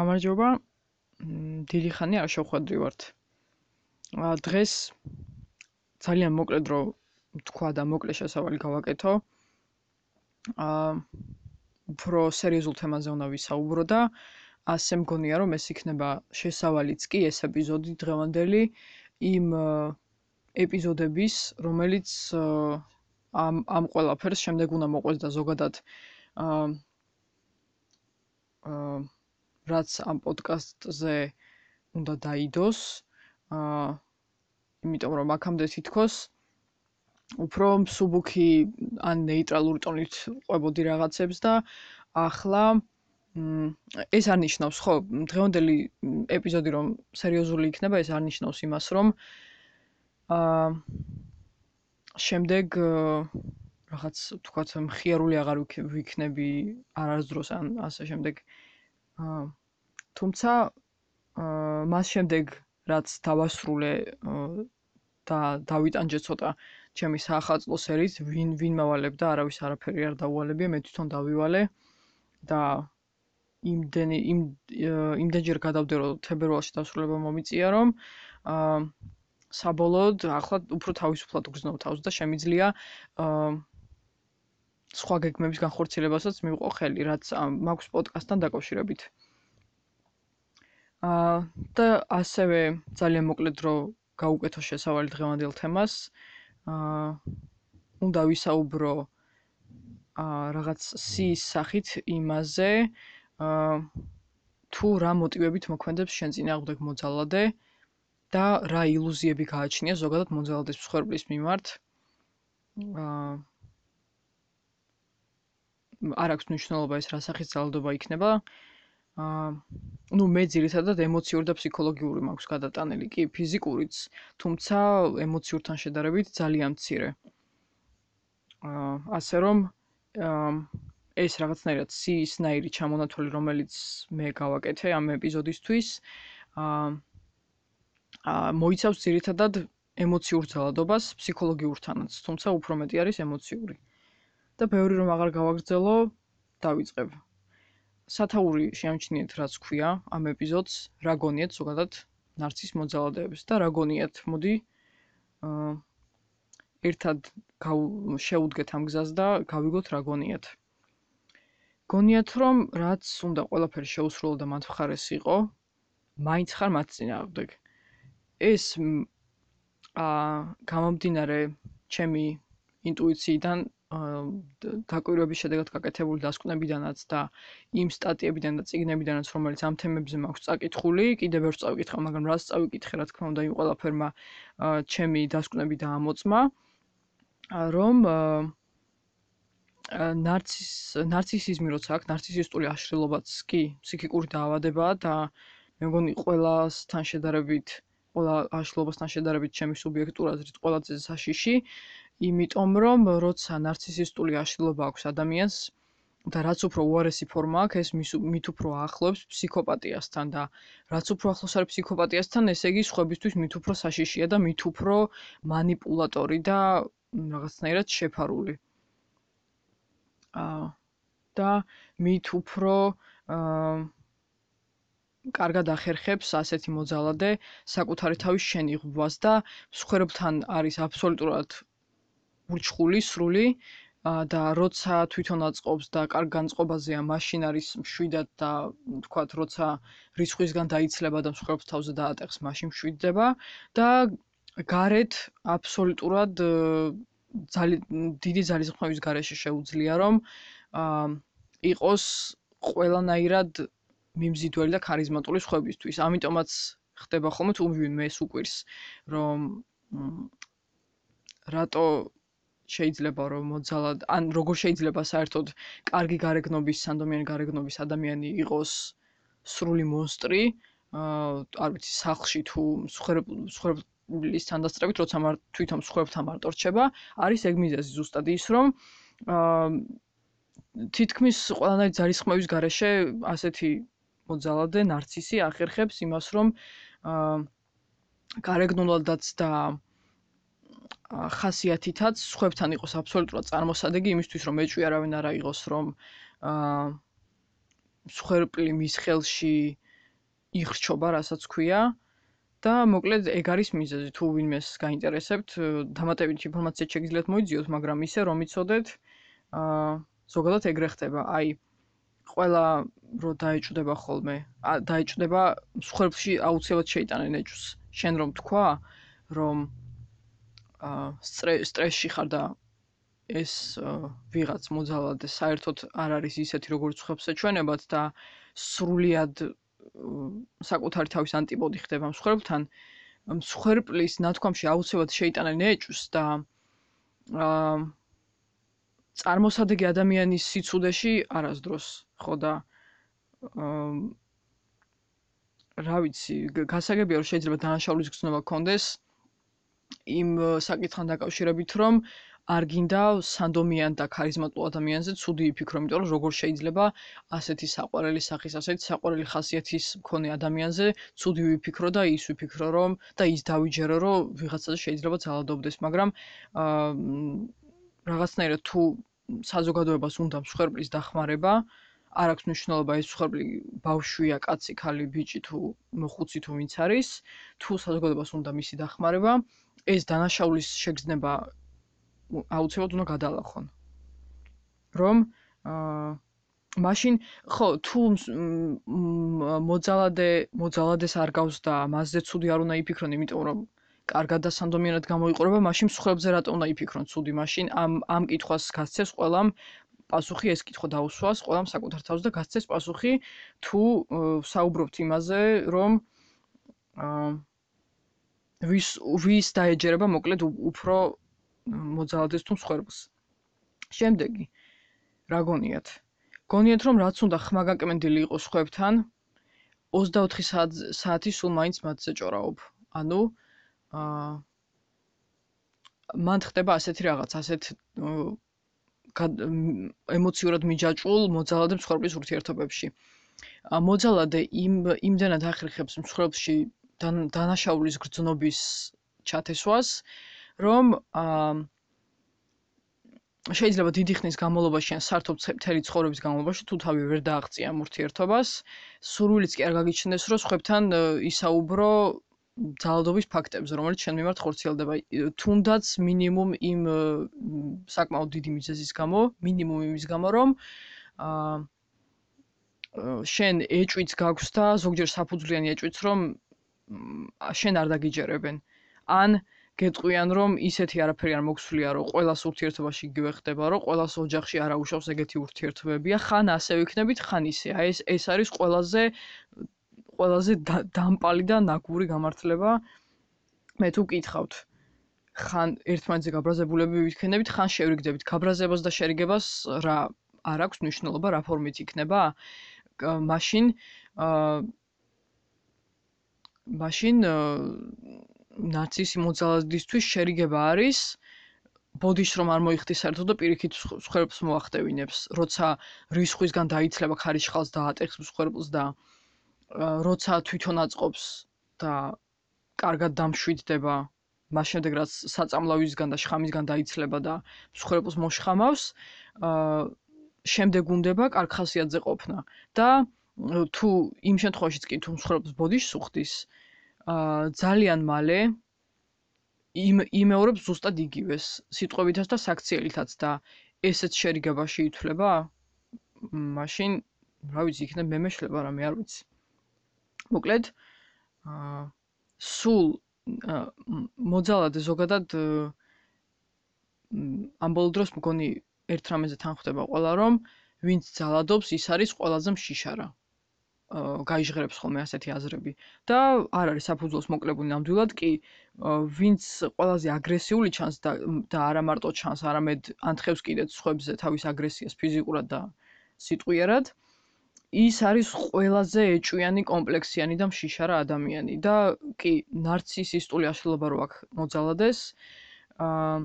გამარჯობა. დიდი ხანი არ შევხვედრივართ. აა დღეს ძალიან მოკლედ რო თქვა და მოკლე შესავალი გავაკეთო. აა უფრო სერიოზულ თემაზე უნდა ვისაუბრო და ასე მგონია რომ ეს იქნება შესავალიც კი ეს ეპიზოდი დღევანდელი იმ ეპიზოდების, რომელიც ამ ამ ყველაფერს შემდეგ უნდა მოყვეს და ზოგადად აა აა რაც ამ პოდკასტზე უნდა დაიდოს. აა იმიტომ რომ აქამდე თითქოს უფრო მსუბუქი ან ნეიტრალური ტონით ყვებოდი რაღაცებს და ახლა ეს არ ნიშნავს ხო დღევანდელი ეპიზოდი რომ სერიოზული იქნება ეს არ ნიშნავს იმას რომ აა შემდეგ რაღაც თქვათ მხიარული აღარ ვიქნები არასდროს ან ასე შემდეგ აა თუმცა მას შემდეგ რაც დავასრულე და დავიტანჯე ცოტა ჩემი საახალწლო სერიის ვინ ვინ მავალებ და არავის არაფერი არ დაუვალებია მე თვითონ დავივალე და იმდენი იმ იმდენჯერ გადავდე რომ თებერვალში დასრულება მომიწია რომ აა საბოლოოდ ახლა უფრო თავისუფლად გგზნო თავს და შემიძლია აა სხვა გეგმების განხორციელებასაც მივყო ხელი რაც მაქვს პოდკასტთან დაკავშირებით. აა და ასევე ძალიან მოკლედ რო გაუკეთო შესავალი დღევანდელ თემას. აა უნდა ვისაუბრო აა რაღაც სის სახით იმაზე აა თუ რა მოტივებით მოქმედებს შენ წინააღმდეგ მოძალადე და რა ილუზიები გააჩნია ზოგადად მოძალადის მსხვერპლის მიმართ. აა არ აქვს მნიშვნელობა ეს რა სახის ძალადობა იქნება ну მე ძირითადად ემოციური და ფსიქოლოგიური მაქვს გადატანილი. კი ფიზიკურიც თუმცა ემოციურთან შედარებით ძალიან მცირე. აა ასე რომ აა ეს რაღაცნაირად სისნაირი ჩამონათვალი რომელიც მე გავაკეთე ამ ეპიზოდისთვის აა აა მოიცავს ძირითადად ემოციურ ძალადობას ფსიქოლოგიურთანაც თუმცა უფრო მეტი არის ემოციური. და ბევრი რომ აღარ გავაგრძელო დავიწყებ სათაური შეამჩნიეთ რაც ქვია ამ ეპიზოდს რა გონიათ ზოგადად ნარცის მოძალადეებს და რა გონიათ მოდი აა ერთად შეუდგეთ ამ გზას და გავიგოთ რა გონიათ. გონიათ რომ რაც უნდა ყველაფერი შეუსრულო და მათ მხარეს იყო მაინც ხარ მათ წინააღმდეგ. ეს აა გამომდინარე ჩემი ინტუიციიდან დაკვირვების შედეგად გაკეთებული დასკვნებიდანაც და იმ სტატიებიდან და წიგნებიდანაც, რომელიც ამ თემებზე მაქვს წაკითხული, კიდევ ვერ წავიკითხე, მაგრამ რას წავიკითხე, რა თქმა უნდა, იმ ყველაფერმა ჩემი დასკვნები დაამოწმა, რომ ნარცის ნარცისიზმი როცა აქვს, ნარცისისტული აშლილობაც კი ფსიქიკური დაავადებაა და მე მგონი ყველასთან შედარებით ყველა აშლილობასთან შედარებით ჩემი სუბიექტურ აზრით ყველაზე საშიში იმიტომ რომ როცა ნარცისისტული აშლილობა აქვს ადამიანს და რაც უფრო უარესი ფორმა აქვს, ეს მით უფრო ახლოს ფსიქოპატიასთან და რაც უფრო ახლოს არის ფსიქოპატიასთან, ესე იგი სხვებისთვის მით უფრო საშიშია და მით უფრო манипуляტორი და რაღაცნაირად შეფარული. აა და მით უფრო აა კარგად ახერხებს ასეთი მოძალადე საკუთარი თავის შენიღბვას და მსხვერპლთან არის აბსოლუტურად ურჩხული, სრული და როცა თვითონ აწყობს და კარგ განწყობაზეა, მაშინ არის მშვიდად და თქვათ, როცა რისხვისგან დაიცლება და მსხვერპლ თავზე დაატეხს, მაშინ მშვიდდება და გარეთ აბსოლუტურად ძალიან დიდი ძალისხმევის გარეშე შეუძლია რომ იყოს ყველანაირად მიმზიდველი და ქარიზმატული სხვებისთვის. ამიტომაც ხდება ხოლმე თუ მე სუკვირს რომ რატო შეიძლება რომ მოძალად ან როგორ შეიძლება საერთოდ კარგი გარეგნობის სანდომიანი გარეგნობის ადამიანი იყოს სრული მონსტრი? აა არ ვიცი სახლში თუ მსხვერპლის თანდასწრებით როცა თვითონ მსხვერპლთან მარტო რჩება არის ეგ მიზეზი ზუსტად ის რომ აა თითქმის ყველანაირი ძალისხმევის გარეშე ასეთი მოძალადე ნარცისი ახერხებს იმას რომ აა გარეგნულადაც და აა ხასიათითაც სხვებთან იყოს აბსოლუტურად წარმოსადეგი იმისთვის რომ ეჭვი არავინ არ აიღოს რომ აა სხვერპლი მის ხელში იხრჩობა, რასაც ქვია და მოკლედ ეგ არის მიზეზი თუ ვინმეს გაინტერესებთ, დამატებითი ინფორმაცია შეგიძლიათ მოიძიოთ, მაგრამ ისე რომ იცოდეთ, აა ზოგადად ეგრე ხდება. აი ყველა რო დაეჭდება ხოლმე, დაეჭდება მსხვერპლში აუცილებლად შეიტანენ ეჭვს. შენ რომ თქვა, რომ სტრესში ხარ და ეს ვიღაც მოძალადე საერთოდ არ არის ისეთი როგორც ხებს ეჩვენებათ და სრულიად საკუთარი თავის ანტიპოდი ხდება მსხვერპლთან. მსხვერპლის ნათქვამში აუცილებლად შეიტანენ ეჭვს და აა წარმოსადეგი ადამიანის სიცუდეში არასდროს ხო და აა რა ვიცი გასაგებია რომ შეიძლება დანაშაულის გზნობა გქონდეს იმ საკითხთან დაკავშირებით რომ არ გინდა სანდომიან და ქარიზმატულ ადამიანზე ცუდი იფიქრო, იმიტომ რომ როგორ შეიძლება ასეთი საყვარელი სახის, ასეთი საყვარელი ხასიათის მქონე ადამიანზე ცუდი ვიფიქრო და ის ვიფიქრო, რომ და ის დავიჯერო, რომ ვიღაცაზე შეიძლება ძალადობდეს, მაგრამ აა რაღაცნაირად თუ საზოგადოებას უნდა მსხვერპლის დახმარება, არ აქვს მნიშვნელობა ეს მსხვერპლი ბავშვია, კაცი, ქალი, ბიჭი თუ მოხუცი თუ ვინც არის, თუ საზოგადოებას უნდა მისი დახმარება, ეს დანაშაულის შეგრძნება აუცილებლად უნდა გადალახონ. რომ აა მაშინ ხო თუ მოძალადე მოძალადეს არ გავს და მასზე ცუდი არ უნდა იფიქრონ, იმიტომ რომ კარგად და სანდომიანად გამოიყურება, მაშინ მსხვერპლზე რატო უნდა იფიქრონ ცუდი? მაშინ ამ ამ კითხვას გასცეს ყველამ პასუხი ეს კითხვა დაუსვას ყველამ საკუთარ თავს და გასცეს პასუხი თუ საუბრობთ იმაზე, რომ აა ვის ვის დაეჯერება მოკლედ უფრო მოძალადეს თუ მსხვერპლს. შემდეგი. რა გონიათ? გონიათ რომ რაც უნდა ხმაგაკმენდილი იყოს ხვებთან 24 საათი სულ მაინც მათზე ჭორაობ. ანუ აა მან ხდება ასეთი რაღაც, ასეთ ემოციურად მიჯაჭულ მოძალადე მსხვერპლის ურთიერთობებში. მოძალადე იმ იმდანად ახერხებს მსხვერპლში დანაშაულის გრძნობის ჩათესვას, რომ აა შეიძლება დიდი ხნის განმავლობაში ან სართობ მთელი ცხოვრების განმავლობაში თუ თავი ვერ დააღწია მურთიერთობას, სურვილიც კი არ გაგიჩნდეს, რომ სხვებთან ისაუბრო ძალადობის ფაქტებზე, რომელიც ჩვენ მიმართ ხორციელდება, თუნდაც მინიმუმ იმ საკმაოდ დიდი მიზეზის გამო, მინიმუმ იმის გამო, რომ აა შენ ეჭვიც გაქვს და ზოგჯერ საფუძვლიანი ეჭვიც, რომ შენ არ დაგიჯერებენ. ან გეტყვიან რომ ისეთი არაფერი არ მოგსვლია რომ ყოველას ურთიერთობაში იგივე ხდება რომ ყოველას ოჯახში არაუშავს ეგეთი ურთიერთობებია ხან ასე ვიქნებით ხან ისე. აი ეს ეს არის ყველაზე ყველაზე დამპალი და ნაგური გამართლება. მე თუ გითხავთ ხან ერთმანეთზე გაბრაზებულები ვიქნებით ხან შევრიგდებით. გაბრაზებას და შერიგებას რა არ აქვს მნიშვნელობა რა ფორმით იქნება. მაშინ აა მაშინ ნაცისი მოძალადისთვის შერიგება არის ბოდიშ რომ არ მოიხდის საერთოდ და პირიქით სხვერპს მოახდევინებს, როცა რისხვისგან დაიცლება ხარიშხალს და ატეხს სხვერპს და როცა თვითონ აწყობს და კარგად დამშვიდდება, მას შემდეგ რაც საწამლავისგან და შხამისგან დაიცლება და სხვერპს მოშხამავს, აა შემდეგ უნდება კარგ ხასიათზე ყოფნა და თუ იმ შემთხვევაშიც კი თუ სხვერპს ბოდიშს უხდის, ძალიან მალე იმ იმეორებს ზუსტად იგივეს სიტყვებითაც და საქციელითაც და ესეც შერიგებაში ითვლება. მაშინ რა ვიცი იქნებ მე მეშლება რა მე არ ვიცი. მოკლედ აა სულ მოძალადე ზოგადად ამ ბოლო დროს მგონი ერთ რამეზე თან ხვდება ყველა რომ ვინც ძალადობს ის არის ყველაზე მშიშარა გაიჟღერებს ხოლმე ასეთი აზრები. და არ არის საფუძველს მოკლებული ნამდვილად კი ვინც ყველაზე აგრესიული ჩანს და და არა მარტო ჩანს არამედ ანთხევს კიდეც სხვებზე თავის აგრესიას ფიზიკურად და სიტყვიერად ის არის ყველაზე ეჭვიანი კომპლექსიანი და მშიშარა ადამიანი. და კი ნარცისისტული აშლილობა რო აქვს მოძალადეს აა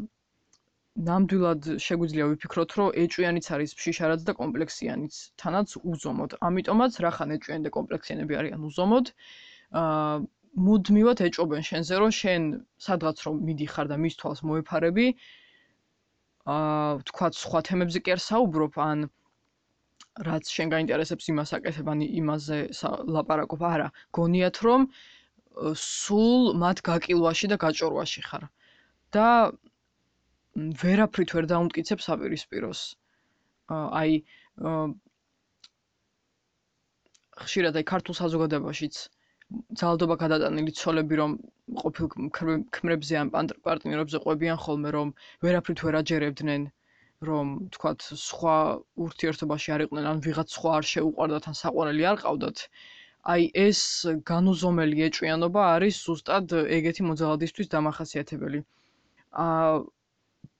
ნამდვილად შეგვიძლია ვიფიქროთ, რომ ეჭვიანიც არის ფშიშარაც და კომპლექსიანიც, თანაც უზომოდ. ამიტომაც რახან ეჭვიანი და კომპლექსიანები არიან უზომოდ, აა მუდმივად ეჭობენ შენზე, რომ შენ სადღაც რომ მიდიხარ და მის თვალს მოეფარები, აა თქვა სხვა თემებზე კი არ საუბრობ, ან რაც შენ გაინტერესებს იმას აკეთებ, ან იმაზე ლაპარაკობ, არა, გონიათ რომ სულ მათ გაკილვაში და გაჭორვაში ხარ. და ვერაფრით ვერ დაუმტკიცებ საპირისპიროს. აი ხშირად აი ქართულ საზოგადოებაშიც ძალადობა გადატანილი ცოლები რომ ყოფილ ქმრებზე ან პარტნიორებზე ყვებიან ხოლმე რომ ვერაფრით ვერ აჯერებდნენ რომ თქვათ სხვა ურთიერთობაში არ იყვნენ ან ვიღაც სხვა არ შეუყვარდათ ან საყვარელი არ ყავდათ აი ეს განუზომელი ეჭვიანობა არის ზუსტად ეგეთი მოძალადისთვის დამახასიათებელი ა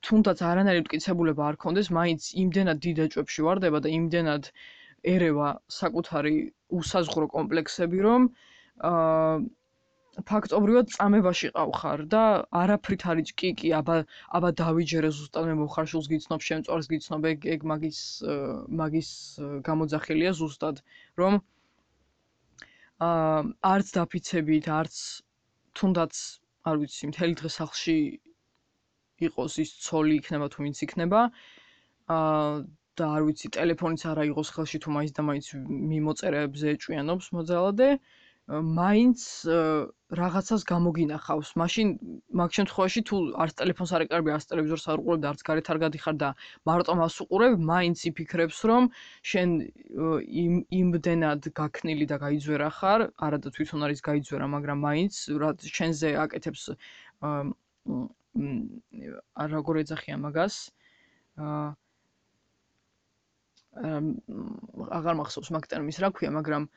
თუნდაც არანაირი მტკიცებულება არ ქონდეს მაინც იმდენად დიდ ეჭვებში ვარდება და იმდენად ერევა საკუთარი უსაზღურო კომპლექსები რომ აა ფაქტობრივად წამებაში ყავხარ და არაფრით არის კი კი აბა აბა დავიჯერე ზუსტად მე მოხარშულს გიცნობ შემწვარს გიცნობ ეგ ეგ მაგის მაგის გამოძახილია ზუსტად რომ აა არც დაფიცებით არც თუნდაც არ ვიცი მთელი დღე სახლში იყოს ის ცოლი იქნება თუ ვინც იქნება. აა და არ ვიცი ტელეფონიც არა იყოს ხელში თუ მაინც და მაინც მიმოწერებზე ეჭვიანობს მოძალადე მაინც რაღაცას გამოგინახავს. მაშინ მაგ შემთხვევაში თუ არც ტელეფონს არ ეკარები, არც ტელევიზორს არ უყურებ და არც გარეთ არ გადიხარ და მარტო მას უყურებ, მაინც იფიქრებს, რომ შენ იმ იმდენად გაქნილი და გაიძვერა ხარ, არა და თვითონ არის გაიძვერა, მაგრამ მაინც რა შენზე აკეთებს როგორ ეძახიან მაგას? აა აღარ მახსოვს მაგ ტერმინს რა ქვია, მაგრამ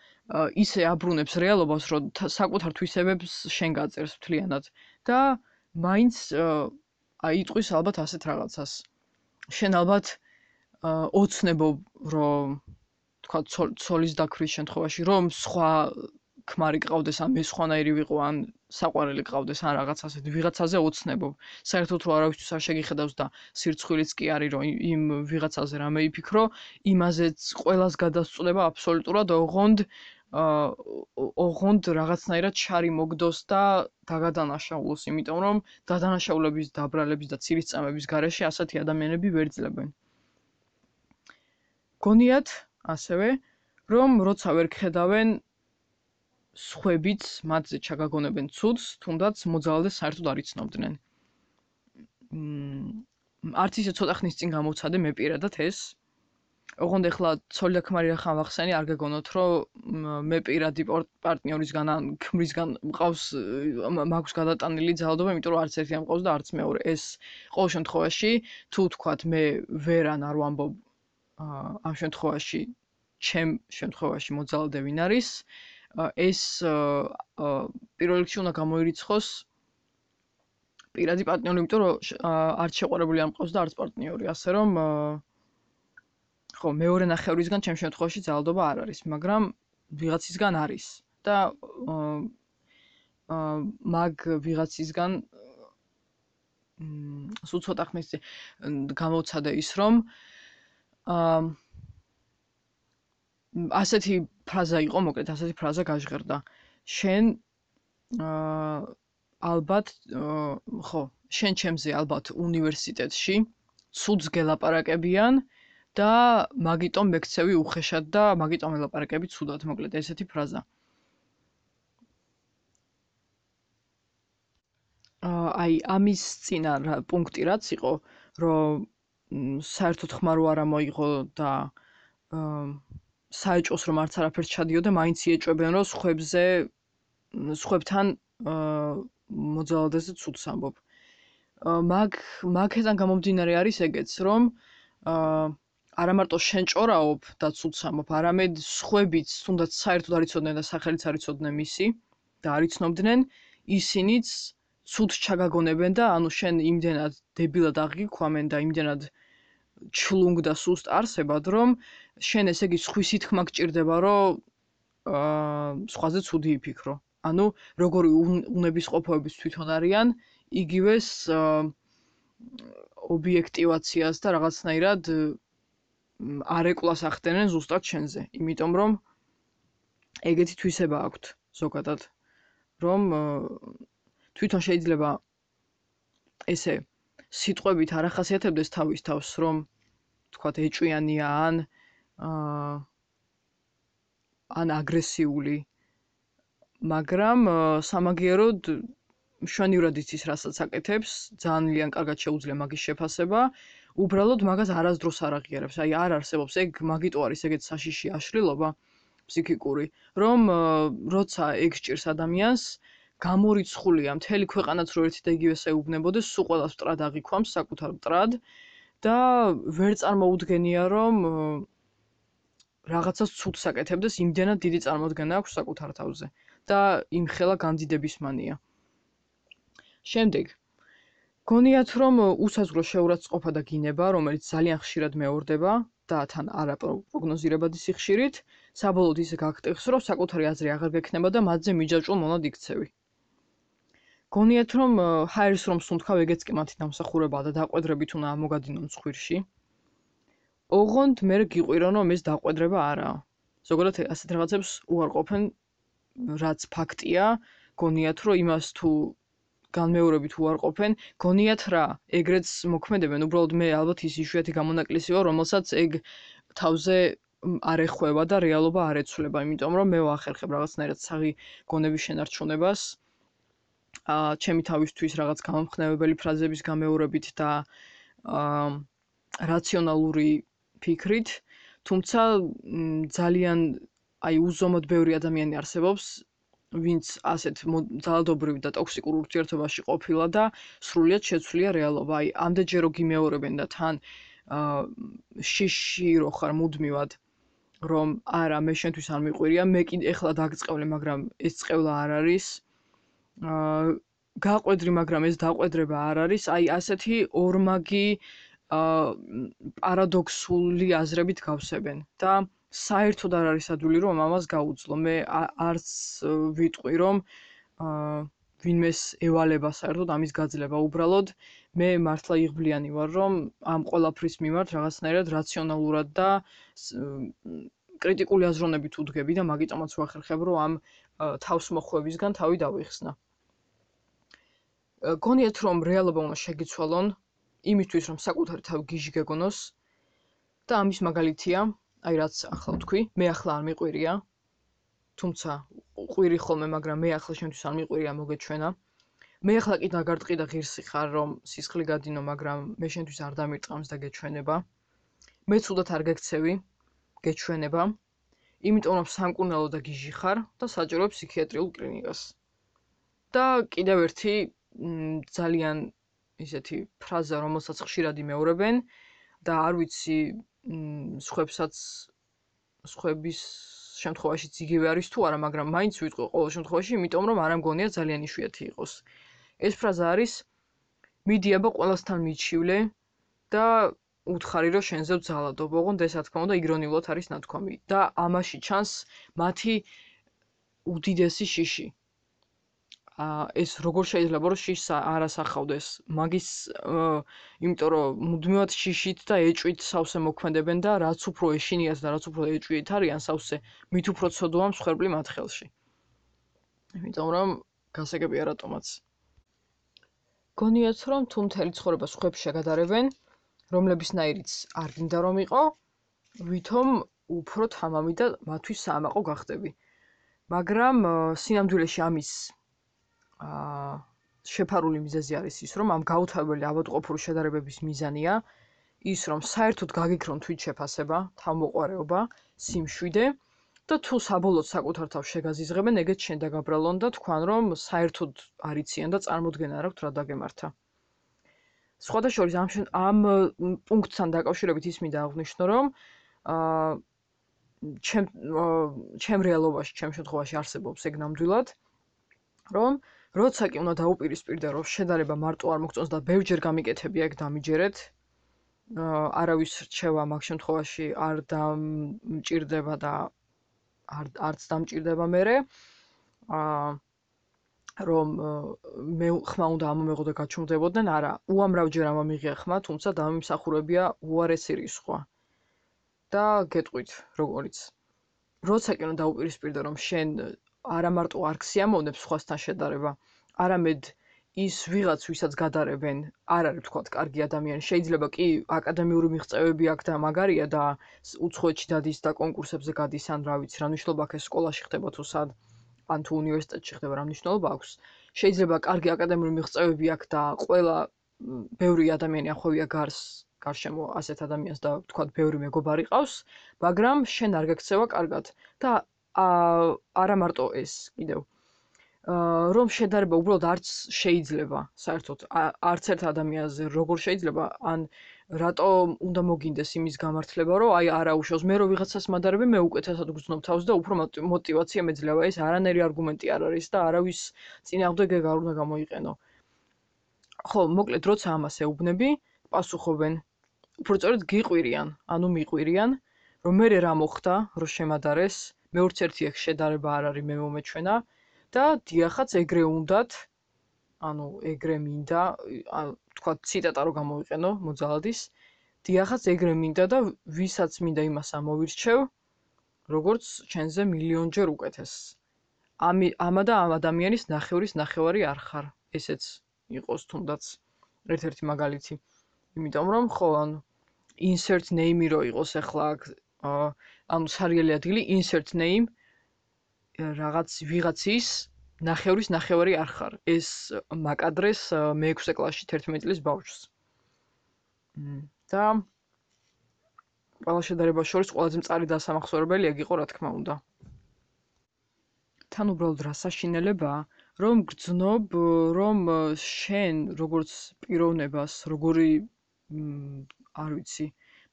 ისე აბრუნებს რეალობას, რომ საკუთარ თვისებებს შენ გაწერს მთლიანად და მაინც აიტყვის ალბათ ასეთ რაღაცას. შენ ალბათ ოცნებობ, რომ თქვა ცოლის დაქრის შემთხვევაში, რომ სხვა ქმარი ყავდეს ან მე სხვანაირი ვიყო ან საყვარელი ყავდეს ან რაღაც ასეთი ვიღაცაზე ოცნებობ. საერთოდ რო არავისთვის არ შეგიხედავს და სირცხვილიც კი არის რომ იმ ვიღაცაზე რამე იფიქრო, იმაზეც ყოველას გადასწულება აბსოლუტურად ოღონდ ოღონდ რაღაცნაირად შარი მოგდოს და დაგადანაშაულოს, იმიტომ რომ დადანაშაულების, დაბრალების და ცირის წამების გარეშე ასეთი ადამიანები ვერ ძლევენ. გონიათ ასევე რომ როცა ვერ ხედავენ სხვებიც მათზე ჩაგაგონებენ ცუდს, თუნდაც მოძალადე საერთოდ არ იცნობდნენ. მ არც ისე ცოტა ხნის წინ გამოცადე მე პირადად ეს. ოღონდ ეხლა ცოლი და ქმარი ახლა ვახსენი, არ გეგონოთ, რომ მე პირადი პარტნიორისგან ან ქმრისგან მყავს მაქვს გადატანილი ძალადობა, იმიტომ რომ არც ერთი ამყავს და არც მეორე. ეს ყოველ შემთხვევაში, თუ თქვათ მე ვერან არ ვამბობ ამ შემთხვევაში, ჩემ შემთხვევაში მოძალადე ვინ არის? ეს პირველ რიგში უნდა გამოირიცხოს პირადი პარტნიორი, იმიტომ რომ არც შეყვარებული არ მყავს და არც პარტნიორი, ასე რომ ხო, მეორე ნახევრისგან ჩემ შემთხვევაში ძალადობა არ არის, მაგრამ ვიღაცისგან არის და აა მაგ ვიღაცისგან მ სულ ცოტა ხნის წინ გამოცადე ის რომ აა ასეთი ფრაზა იყო, მოკლედ ასეთი ფრაზა გაჟღერდა. შენ აა ალბათ ხო, შენ ჩემზე ალბათ უნივერსიტეტში ცუდს გელაპარაკებიან და მაგიტომ მექცევი უხეშად და მაგიტომ ელაპარაკები ცუდად, მოკლედ ესეთი ფრაზა. აი ამის წინა პუნქტი რაც იყო, რომ საერთოდ ხმარო არ მოიღო და აა საეჭოს რომ არც არაფერს ჩადიოდა, მაინც იეჭვებიან რომ სხვებზე სხვებთან მოძალადეზე ცუდს ამბობ. მაგ მაგედან გამომდინარე არის ეგეც, რომ არა მარტო შენ ჭორაობ და ცუდს ამბობ, არამედ სხვებიც თუნდაც საერთოდ არ იცოდნენ და სახელიც არ იცოდნენ მისი და არ იცნობდნენ, ისინიც ცუდს ჩაგაგონებენ და ანუ შენ იმდენად დებილად აღიქვამენ და იმდენად ჩლუნგ და სუსტ არსებად, რომ შენ ესე იგი სხვისი თქმა გჭირდება, რომ აა სხვაზე ცუდი იფიქრო. ანუ როგორი უნების ყოფოების თვითონ არიან, იგივეს ობიექტივაციას და რაღაცნაირად არეკლას ახდენენ ზუსტად შენზე, იმიტომ რომ ეგეთი თვისება აქვთ ზოგადად, რომ თვითონ შეიძლება ესე სიტყვებით არ ახასიათებდეს თავის თავს, რომ თქვათ ეჭვიანია ან აა ან აგრესიული. მაგრამ სამაგიეროდ მშვენივრად იცის რასაც აკეთებს. ძალიან კარგად შეუძლია მაგის შეფასება. უბრალოდ მაგას არასდროს არ აღიარებს. აი არ არსებობს. ეგ მაგიტო არის ეგეთ საშიში აშლილობა ფსიქიკური რომ როცა ეგ სჭირს ადამიანს გამორიცხულია მთელი ქვეყანაც რო ერთი და იგივე საუბნებოდეს სულ ყველას ვტრად აღიქვამს საკუთარ ვტრად და ვერ წარმოუდგენია რომ რაღაცას ცუდს აკეთებდეს, იმდენად დიდი წარმოდგენა აქვს საკუთარ თავზე და იმხელა განდიდების მანია. შემდეგ გონიათ რომ უსაზღვრო შეურაცხყოფა და გინება, რომელიც ძალიან ხშირად მეორდება და თან არაპროგნოზირებადი სიხშირით, საბოლოოდ ისე გაგტეხს, რომ საკუთარი აზრი აღარ გექნება და მათზე მიჯაჭვულ მონად იქცევი. გონიათ რომ ჰაერს რომ სუნთქავ ეგეც კი მათი დამსახურებაა და დაყვედრებით უნდა ამოგადინონ ცხვირში. ოღონდ მე გიყვირონ რომ ეს დაყვედრება არაა. ზოგადად ასეთ რაღაცებს უარყოფენ რაც ფაქტია, გონიათ რომ იმას თუ განმეორებით უარყოფენ, გონიათ რა, ეგრეც მოქმედებენ. უბრალოდ მე ალბათ ის იშვიათი გამონაკლისი ვარ, რომელსაც ეგ თავზე არ ეხვევა და რეალობა არ ეცვლება, იმიტომ რომ მე ვახერხებ რაღაცნაირად საღი გონების შენარჩუნებას. აა ჩემი თავისთვის რაღაც გამომხნევებელი ფრაზების გამეორებით და აა რაციონალური ფიქრით, თუმცა ძალიან აი უზომოდ ბევრი ადამიანი არსებობს, ვინც ასეთ ძალადობრივ და ტოქსიკურ ურთიერთობაში ყოფილა და სრულიად შეცვლია რეალობა. აი ამდენჯერ რო გიმეორებენ და თან აა შიში რო ხარ მუდმივად რომ არა მე შენთვის არ მიყვირია, მე კიდე ეხლა დაგწყევლე, მაგრამ ეს წყევლა არ არის. აა გაყვედრი, მაგრამ ეს დაყვედრება არ არის. აი ასეთი ორმაგი პარადოქსული აზრებით გავსებენ და საერთოდ არ არის ადვილი რომ ამას გაუძლო. მე არც ვიტყვი რომ ვინმეს ევალება საერთოდ ამის გაძლება. უბრალოდ მე მართლა იღბლიანი ვარ რომ ამ ყოლაფრის მიმართ რაღაცნაირად რაციონალურად და კრიტიკული აზროვნებით უდგები და მაგიტომაც ვახერხებ რომ ამ თავსმოხვევისგან თავი დავიხსნა. გონიათ რომ რეალობა უნდა შეგიცვალონ იმისთვის რომ საკუთარი თავი გიჟი გეგონოს და ამის მაგალითია, აი რაც ახლა ვთქვი, მე ახლა არ მიყვირია. თუმცა ყვირი ხოლმე, მაგრამ მე ახლა შენთვის არ მიყვირია მოგეჩვენა. მე ახლა კიდე დაგარტყი და ღირსი ხარ, რომ სისხლი გადინო, მაგრამ მე შენთვის არ დამირწამს და გეჩვენება. მე ცუდად არ გექცევი, გეჩვენება. იმიტომ რომ სამკურნალო და გიჟი ხარ და საჭირო ფსიქიატრიულ კლინიკას. და კიდევ ერთი ძალიან ისეთი ფრაზა, რომელსაც ხშირად იმეორებენ და არ ვიცი, სხვებსაც სხვების შემთხვევაში იგივე არის თუ არა, მაგრამ მაინც ვიტყვი ყოველ შემთხვევაში, იმიტომ რომ არ ამგონია ძალიან იშვიათი იყოს. ეს ფრაზა არის: მიდი აბა ყველასთან მიჩივლე და უთხარი რომ შენზე ვძალადობ, ოღონდ ესა თქმა უნდა ირონიულად არის ნათქვამი და ამაში ჩანს მათი უდიდესი შიში. ეს როგორ შეიძლება რომ შიშს არ ასახავდეს მაგის იმიტომ რომ მუდმივად შიშით და ეჭვით სავსე მოქმედებენ და რაც უფრო ეშინიათ და რაც უფრო ეჭვით არიან სავსე მით უფრო ცოდოა მსხვერპლი მათ ხელში იმიტომ რომ გასაგებია რატომაც. გონიათ რომ თუ მთელი ცხოვრება სხვებს შეგადარებენ რომლებისნაირიც არ გინდა რომ იყო ვითომ უფრო თამამი და მათთვის საამაყო გახდები. მაგრამ სინამდვილეში ამის აა შეფარული მიზეზი არის ის, რომ ამ გაუთავებელი ავადმყოფური შედარებების მიზანია ის, რომ საერთოდ გაგიქრონ თვით შეფასება, თავმოყარეობა, სიმშვიდე და თუ საბოლოოდ საკუთარ თავს შეგაზიზღებენ, ეგეც შენ დაგაბრალონ და თქვან, რომ საერთოდ არიციან და აქვთ რა დაგემართა. სხვადასხვა ამ ამ პუნქტთან დაკავშირებით ის მინდა აღვნიშნო, რომ აა ჩემ ჩემ რეალობაში, ჩემ შემთხვევაში არსებობს ეგ ნამდვილად, რომ როცა კი უნდა დაუპირისპირდე რომ შედარება მარტო არ მოგწონს და ბევრჯერ გამიკეთებია ეგ დამიჯერეთ არავის რჩევა მაგ შემთხვევაში არ დამჭირდება და არ არც დამჭირდება მე ა რომ მე ხმა უნდა ამომეღო და გაჩუმდებოდნენ არა უამრავჯერ ამომიღია ხმა თუმცა დამიმსახურებია უარესი რისხვა და გეტყვით როგორიც. როცა კი უნდა დაუპირისპირდე რომ შენ არა მარტო არ ქსიამოვნებს სხვასთან შედარება, არამედ ის ვიღაც ვისაც გადარებენ არ არის თქვა კარგი ადამიანი. შეიძლება კი აკადემიური მიღწევები აქვს და მაგარია და უცხოეთში დადის და კონკურსებზე გადის ან რა ვიცი რა მნიშვნელობა აქვს სკოლაში ხდება თუ სად ან თუ უნივერსიტეტში ხდება რა მნიშვნელობა აქვს. შეიძლება კარგი აკადემიური მიღწევები აქვს და ყველა ბევრი ადამიანი ახვევია გარს გარშემო ასეთ ადამიანს და თქვა ბევრი მეგობარი ყავს მაგრამ შენ არ გაქცევა კარგად. და არა მარტო ეს კიდევ. რომ შედარება უბრალოდ არც შეიძლება საერთოდ არც ერთ ადამიანზე როგორ შეიძლება ან რატო უნდა მოგინდეს იმის გამართლება რომ აი არა უშავს მე რომ ვიღაცას მადარები მე უკეთესად გძნობ თავს და უფრო мотиваცია მეძლევა. ეს არანაირი არგუმენტი არ არის და არავის წინააღმდეგ ეგ არ უნდა გამოიყენო. ხო მოკლედ როცა ამას ეუბნები პასუხობენ. უფრო სწორედ გიყვირიან ანუ მიყვირიან რომ მე რა მოხდა რომ შემადარეს მე ვერც ერთი ეგ შედარება არ არის მე მომეჩვენა და დიახაც ეგრე უნდათ ანუ ეგრე მინდა თქვა ციტატა რო გამოვიყენო მოძალადის დიახაც ეგრე მინდა და ვისაც მინდა იმას ამოვირჩევ როგორც ჩენზე მილიონჯერ უკეთეს. ამი ამა და ამ ადამიანის ნახევრის ნახევარი არ ხარ ესეც იყოს თუნდაც ერთ-ერთი მაგალითი. იმიტომ რომ ხო ანუ insert name-ი რო იყოს ახლა ანუ სერიალი ადგილი insert name რაღაც ვიღაცის ნახევრის ნახევარი არ ხარ. ეს მაკადრეს მე-6 კლასში 11 წლის ბავშვს. და ყველა შედარება შორის ყველაზე მწარი დასამახსოვრებელი ეგ იყო რა თქმა უნდა. თან უბრალოდ რა საშინელება, რომ გძნობ, რომ შენ როგორც პიროვნებას, როგორი არ ვიცი,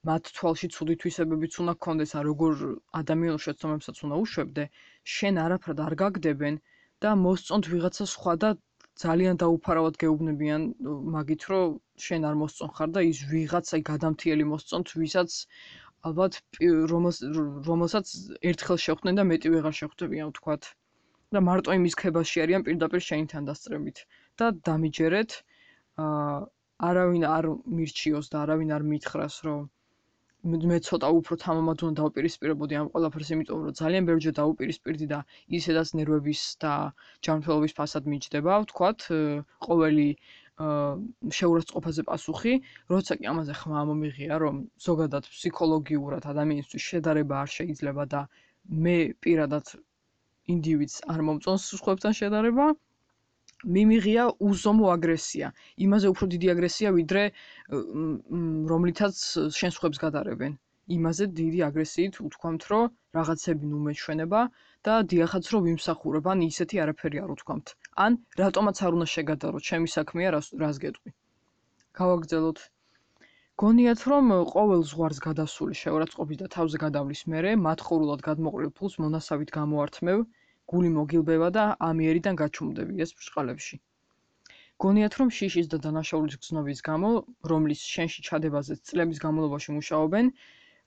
მათ თვალში ცუდი თვისებებიც უნდა გქონდეს, ან როგორ ადამიანურ შეცდომებსაც უნდა უშვებდე, შენ არაფრად არ გაგდებენ და მოსწონთ ვიღაცა სხვა და ძალიან დაუფარავად გეუბნებიან მაგით, რომ შენ არ მოსწონ ხარ და ის ვიღაცა გადამთიელი მოსწონთ, ვისაც ალბათ რომელსაც ერთხელ შეხვდნენ და მეტი ვეღარ შეხვდებიან, ვთქვათ. და მარტო იმის ქებაში არიან პირდაპირ შენთან დასწრებით და დამიჯერეთ აა არავინ არ მირჩიოს და არავინ არ მითხრას, რომ მე ცოტა უფრო თამამად უნდა დავპირისპირებოდი ამ ყველაფერს, იმიტომ რომ ძალიან ბევრჯერ დავპირისპირდი და ისედაც ნერვების და ჯანმრთელობის ფასად მიჯდება, ვთქვათ, ყოველი შეურაცხყოფაზე პასუხი, როცა კი ამაზე ხმა მომიღია, რომ ზოგადად ფსიქოლოგიურად ადამიანისთვის შედარება არ შეიძლება და მე პირადად ინდივიდს არ მომწონს სხვებთან შედარება, მიმიღია უზომო აგრესია. იმაზე უფრო დიდი აგრესია ვიდრე რომლითაც შენ სხვებს გადარებენ. იმაზე დიდი აგრესიით უთქვამთ, რომ რაღაცები ნუ მეჩვენება და დიახაც რომ ვიმსახურებ, ან ისეთი არაფერი არ უთქვამთ. ან რატომაც არ უნდა შეგადარო, ჩემი საქმეა, რას გეტყვი. გავაგრძელოთ. გონიათ რომ ყოველ ზღვარს გადასული შეურაცხყოფის და თავზე გადავლის მერე მათხოვრულად გადმოყრილ ფულს მონასავით გამოართმევ გული მოგილბება და ამიერიდან გაჩუმდები ეს ბრწყალებში. გონიათ რომ შიშის და დანაშაულის გზნობის გამო, რომლის შენში ჩადებაზე წლების განმავლობაში მუშაობენ,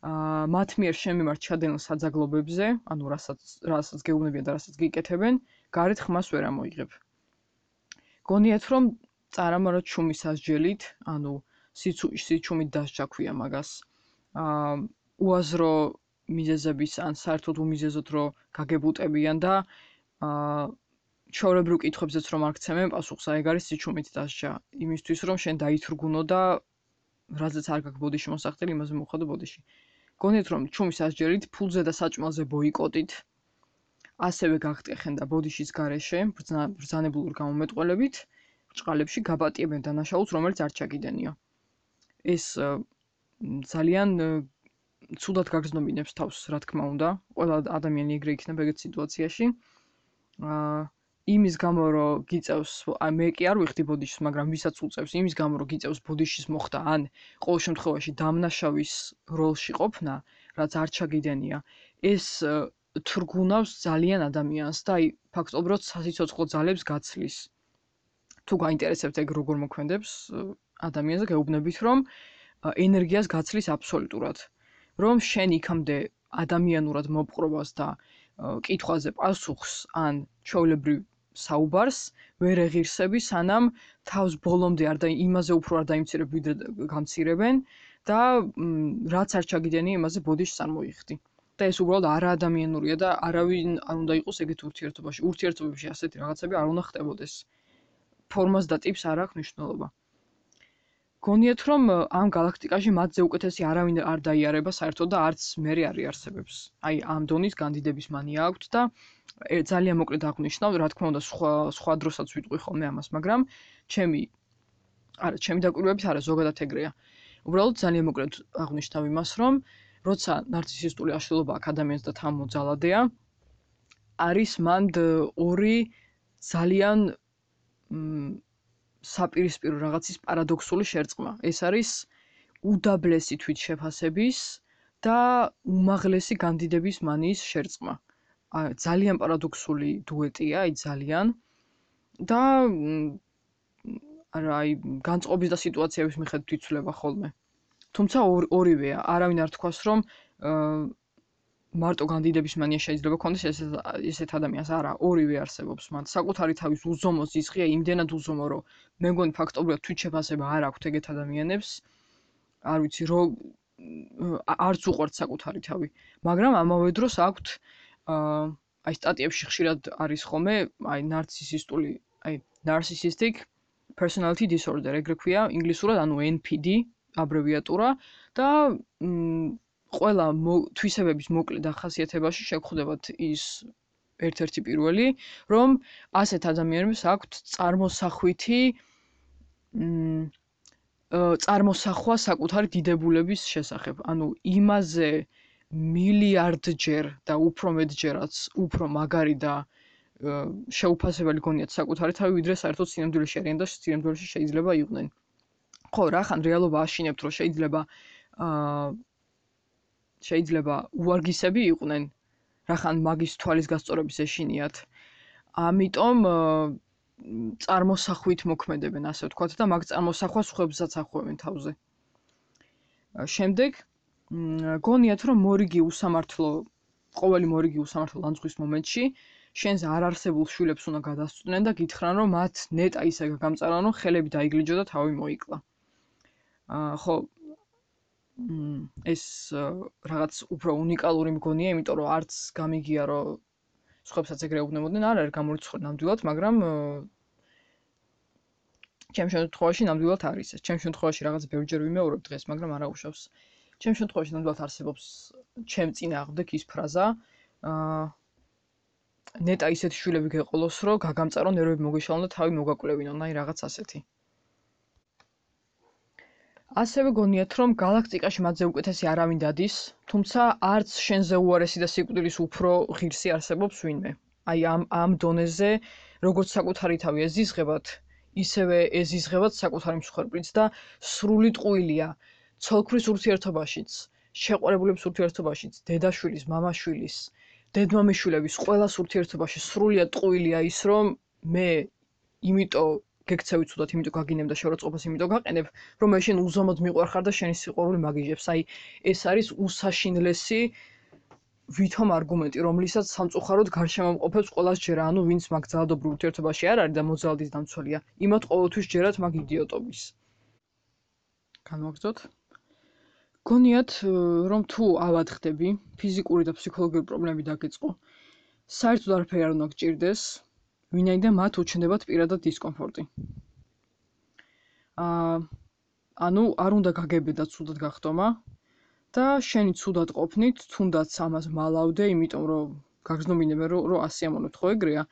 აა მათ მიერ შემიმართ ჩადენილ საძაგლობებზე, ანუ რასაც რასაც გეუბნებიან და რასაც გიკეთებენ, გარეთ ხმას ვერ ამოიღებ. გონიათ რომ წარამორად ჩუმის ასჯელით, ანუ სიჩუმით დასჯაქვია მაგას. აა უაზრო მიზეზების ან საერთოდ უმიზეზოდ რო გაგებუტებიან და აა ჩაურებრივ კითხვებზეც რომ არ გცემენ პასუხს, აი ეგ არის სიჩუმით დასჯა. იმისთვის რომ შენ დაითრგუნო და რაზეც არ გაქვს ბოდიში მოსახდელი, იმაზე მოხადო ბოდიში. გონიათ რომ ჩუმის ასჯერით ფულზე და საჭმელზე ბოიკოტით ასევე გაგტეხენ და ბოდიშის გარეშე ბრძანებულურ გამომეტყველებით ბრჭყალებში გაბატიებენ დანაშაულს, რომელიც არ ჩაგიდენიო. ეს ძალიან ცუდად გაგზნობინებს თავს, რა თქმა უნდა. ყველა ადამიანი ეგრე იქნება ეგეთ სიტუაციაში. აა იმის გამო რომ გიწევს, აი მე კი არ ვიხდი ბოდიშს, მაგრამ ვისაც უწევს, იმის გამო რომ გიწევს ბოდიშის მოხდა, ან ყოველ შემთხვევაში დამნაშავის როლში ყოფნა, რაც არ ჩაგიდენია, ეს თრგუნავს ძალიან ადამიანს და აი ფაქტობრივად სასიცოცხლო ძალებს გაცლის. თუ გაინტერესებთ ეგ როგორ მოქმედებს ადამიანზე, გეუბნებით რომ ენერგიას გაცლის აბსოლუტურად. რომ შენ იქამდე ადამიანურად მოპყრობას და კითხვაზე პასუხს ან ჩოვლებრივ საუბარს ვერ ეღირსები სანამ თავს ბოლომდე არ და იმაზე უფრო არ დაიმცირებ ვიდრე გამცირებენ და რაც არ ჩაგიდენი იმაზე ბოდიშს არ მოიხდი. და ეს უბრალოდ არაადამიანურია და არავინ არ უნდა იყოს ეგეთ ურთიერთობაში. ურთიერთობებში ასეთი რაღაცები არ უნდა ხდებოდეს. ფორმას და ტიპს არ აქვს მნიშვნელობა. გონიათ რომ ამ galaktikაში მათზე უკეთესი არავინ არ დაიარება საერთოდ და არც მე არ იარსებებს. აი ამ დონის განდიდების მანია აქვთ და ძალიან მოკლედ აღნიშნავ, რა თქმა უნდა სხვა სხვა დროსაც ვიტყვი ხოლმე ამას, მაგრამ ჩემი არა, ჩემი დაკვირვებით არა, ზოგადად ეგრეა. უბრალოდ ძალიან მოკლედ აღნიშნავ იმას, რომ როცა ნარცისისტული აშლილობა აკადემიას და თან მოძალადეა, არის მანდ ორი ძალიან მ საპირისპირო რაღაცის პარადოქსული შერწყმა. ეს არის უდაბლესი თვითშეფასების და უმაღლესი განდიდების მანიის შერწყმა. ძალიან პარადოქსული დუეტია, აი ძალიან და არა აი განწყობის და სიტუაციების მიხედვით იცვლება ხოლმე. თუმცა ორივეა, არავინ არ თქვას რომ აა მარტო განდიდების მანია შეიძლება ქონდეს ეს ესეთ ადამიანს არა ორივე არსებობს მან საკუთარი თავის უზომოს ისხია იმდენად უზომო რომ მე მგონი ფაქტობრივად თვით შეფასება არ აქვს ეგეთ ადამიანებს. არ ვიცი რომ არც უყვართ საკუთარი თავი. მაგრამ ამავე დროს აქვს აი სტატიებში ხშირად არის ხოლმე აი ნარცისისტული აი narcissistic personality disorder ეგრე ქვია ინგლისურად ანუ NPD აბრევიატურა და ყველა თვისებების მოკლე დახასიათებაში შეგხვდებათ ის ერთ-ერთი პირველი, რომ ასეთ ადამიანებს აქვთ წარმოსახვითი მ წარმოსახვა საკუთარი დიდებულების შესახებ. ანუ იმაზე მილიარდჯერ და უფრო მეტჯერაც უფრო მაგარი და შეუფასებელი გონიათ საკუთარი თავი, ვიდრე საერთოდ სინამდვილეში არიან და სინამდვილეში შეიძლება იყვნენ. ხო, რა ხან რეალობა აშინებთ, რომ შეიძლება აა შეიძლება უარგისები იყვნენ რახან მაგის თვალის გასწორების ეშინიათ. ამიტომ წარმოსახვით მოქმედებენ ასე ვთქვათ და მაგ წარმოსახვას ხვებსაც ახვევენ თავზე. შემდეგ გონიათ რომ მორიგი უსამართლო ყოველი მორიგი უსამართლო ლანძღვის მომენტში შენს არ არსებულ შვილებს უნდა გადასწყვნენ და გითხრან რომ მათ ნეტა ისე გაგამწარავენ რომ ხელები დაიგლიჯო და თავი მოიკლა. აა ხო ეს რაღაც უფრო უნიკალური მგონია, იმიტომ რომ არც გამიგია რომ სხვებსაც ეგრე უგნებოდნენ, არ არის გამორიცხული ნამდვილად, მაგრამ ჩემ შემთხვევაში ნამდვილად არის ეს. ჩემ შემთხვევაში რაღაც ბევრჯერ ვიმეორებ დღეს, მაგრამ არა უშავს. ჩემ შემთხვევაში ნამდვილად არსებობს ჩემ წინა აღდეკ ის ფრაზა. აა ნეტა ისეთი შვილები გეყოლოს, რომ გაგამწარო ნერვები მოგეშალონ და თავი მოგაკვლევინონ, აი რაღაც ასეთი. ასევე გონიათ, რომ galaktikაში მათზე უკეთესი არავინ დადის, თუმცა არც შენზე უარესი და სიკვდილის უფრო ღირსი არსებობს ვინმე. აი ამ ამ დონეზე, როგორც საკუთარი თავი ეზიზღებათ, ისევე ეზიზღებათ საკუთარი მსხვერპლიც და სრული ტყუილია ცოლქრის ურთიერთობაშიც, შეყვარებულების ურთიერთობაშიც, დედაშვილის, მამაშვილის, დედმამიშვილების ყველას ურთიერთობაში სრულია ტყუილია ის, რომ მე იმიტომ გექცევი ცუდად, იმიტომ გაგინებ და შეურაცხყოფას იმიტომ გაყენებ, რომ მე შენ უზომოდ მიყვარხარ და შენი სიყვარული მაგიჟებს. აი, ეს არის უსაშინლესი ვითომ არგუმენტი, რომლისაც სამწუხაროდ გარშემოყოფებს ყოველას ჯერა, ანუ ვინც მაგ ძალადობრივ ურთიერთობაში არ არის და მოძალდის დამცველია, იმათ ყოველთვის ჯერათ მაგ იდიოტობის. განვაგრძოთ. გონიათ, რომ თუ ავადხდები, ფიზიკური და ფსიქოლოგიური პრობლემები დაგეწყო, საერთოდ არაფერი არ უნდა გჭირდეს, ვინაიდან მათ უჩნდებათ პირადად დისკომფორტი. აა ანუ არ უნდა გაგებედათ ცუდად გახდომა და შენი ცუდად ყოფნით, თუნდაც ამას მალავდე, იმიტომ რომ გაგზნობინებენ რომ რომ ასიამოვნებთ ხო ეგრეა.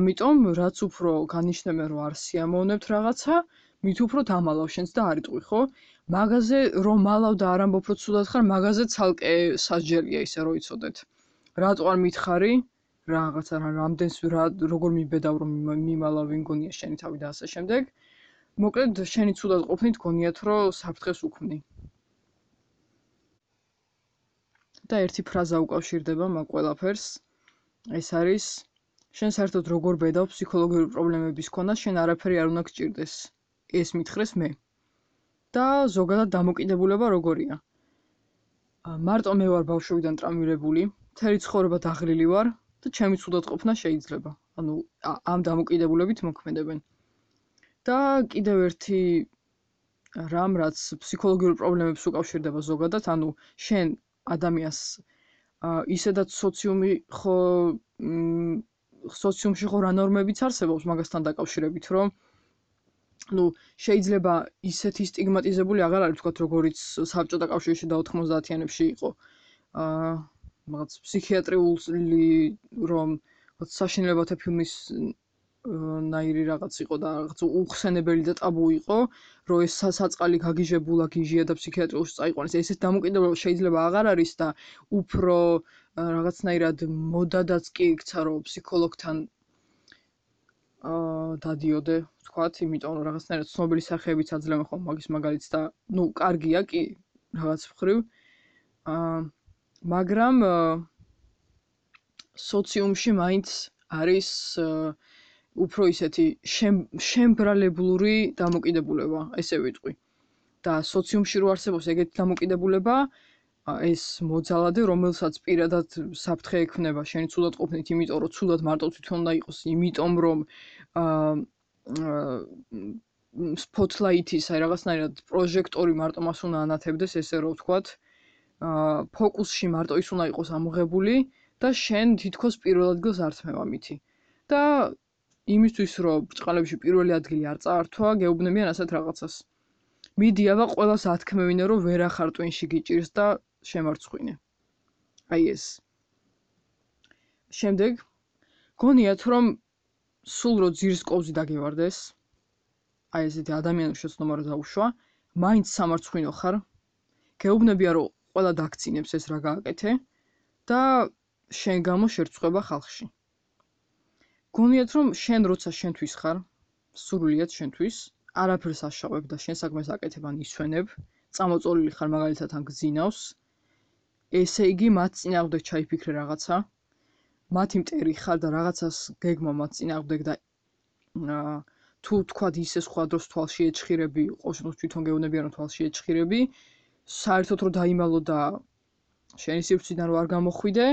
ამიტომ რაც უფრო განიშნებენ რომ არ სიამოვნებთ რაღაცა, მით უფრო დამალავ შენს და არიტყვი ხო? მაგაზე რომ მალავ და არ ამბობ რომ ცუდად ხარ, მაგაზე ცალკე სასჯელია ისე რომ იცოდეთ. რატო არ მითხარი? რაღაცა რა რამდენს რა როგორ მიბედავ რომ მიმალავი გონია შენი თავი და ასე შემდეგ. მოკლედ შენი ცუდად ყოფნით გონიათ რომ საფრთხეს უქმნი. და ერთი ფრაზა უკავშირდება მაგ ყველაფერს. ეს არის შენ საერთოდ როგორ ბედავ ფსიქოლოგიური პრობლემების ქონა შენ არაფერი არ უნდა გჭირდეს. ეს მითხრეს მე. და ზოგადად დამოკიდებულება როგორია? მარტო მე ვარ ბავშვიდან ტრამვირებული, თერი ცხოვრება დაღლილი ვარ, და ჩემი ცუდად ყოფნა შეიძლება. ანუ ამ დამოკიდებულებით მოქმედებენ. და კიდევ ერთი რამ რაც ფსიქოლოგიურ პრობლემებს უკავშირდება ზოგადად, ანუ შენ ადამიანს ისედაც სოციუმი ხო სოციუმში ხო რა ნორმებიც არსებობს მაგასთან დაკავშირებით, რომ ну შეიძლება ისეთი სტიგმატიზებული აღარ არის თქვა როგორიც საბჭოთა კავშირში და 90-იანებში იყო აა რაღაც ფსიქიატრიული რომ საშინელებათა ფილმის ნაირი რაღაც იყო და რაღაც უხსენებელი და ტაბუ იყო, რომ ეს საწყალი გაგიჟებულა გიჟია და ფსიქიატრიაში წაიყვანეს. ესეთ დამოკიდებულება შეიძლება აღარ არის და უფრო რაღაცნაირად მოდადაც კი იქცა, რომ ფსიქოლოგთან აა დადიოდე, ვთქვათ, იმიტომ რომ რაღაცნაირად ცნობილი სახეებიც აძლევენ ხოლმე მაგის მაგალითს და ნუ კარგია კი რაღაც მხრივ. აა მაგრამ სოციუმში მაინც არის უფრო ისეთი შემბრალებლური დამოკიდებულება, ესე ვიტყვი. და სოციუმში რო არსებობს ეგეთი დამოკიდებულება, ეს მოძალადე, რომელსაც პირადად საფრთხე ექნება, შენი ცუდად ყოფნით, იმიტომ რომ ცუდად მარტო თვითონ უნდა იყოს, იმიტომ რომ აა spotlight-ის აი რაღაცნაირად პროჟექტორი მარტო მას უნდა ანათებდეს, ესე რომ ვთქვათ, აა ფოკუსში მარტო ის უნდა იყოს ამოღებული და შენ თითქოს პირველ ადგილს არ თმევა მითი. და იმისთვის რომ ბრწყალებში პირველი ადგილი არ წაართვა, გეუბნებიან ასეთ რაღაცას. მიდი აბა ყოველას ათქმევინე რომ ვერ ახარ ტვინში გიჭირს და შემარცხვინე. აი ეს. შემდეგ გონიათ რომ სულ რო ძირს ყოფზი დაგევარდეს. აი ესეთი ადამიანის შეცდომა რა დაუშვა, მაინც სამარცხვინო ხარ. გეუბნებია რომ ყველა დაქცინებს ეს რა გააკეთე და შენ გამო შერწყვება ხალხში. გონიათ რომ შენ როცა შენთვის ხარ სრულიად შენთვის არაფერს აშავებ და შენ საქმეს აკეთებან ისვენებ წამოწოლილი ხარ მაგალითად ან გზინავს ესე იგი მათ წინააღმდეგ ჩაიფიქრე რაღაცა მათი მტერი ხარ და რაღაცას გეგმა მათ წინააღმდეგ და თუ თქვა ისე სხვა დროს თვალში ეჭხირები ყოველთვის თვითონ გეუბნებიან რომ თვალში ეჭხირები საერთოდ რომ დაიმალო და შენი სივრციდან რო არ გამოხვიდე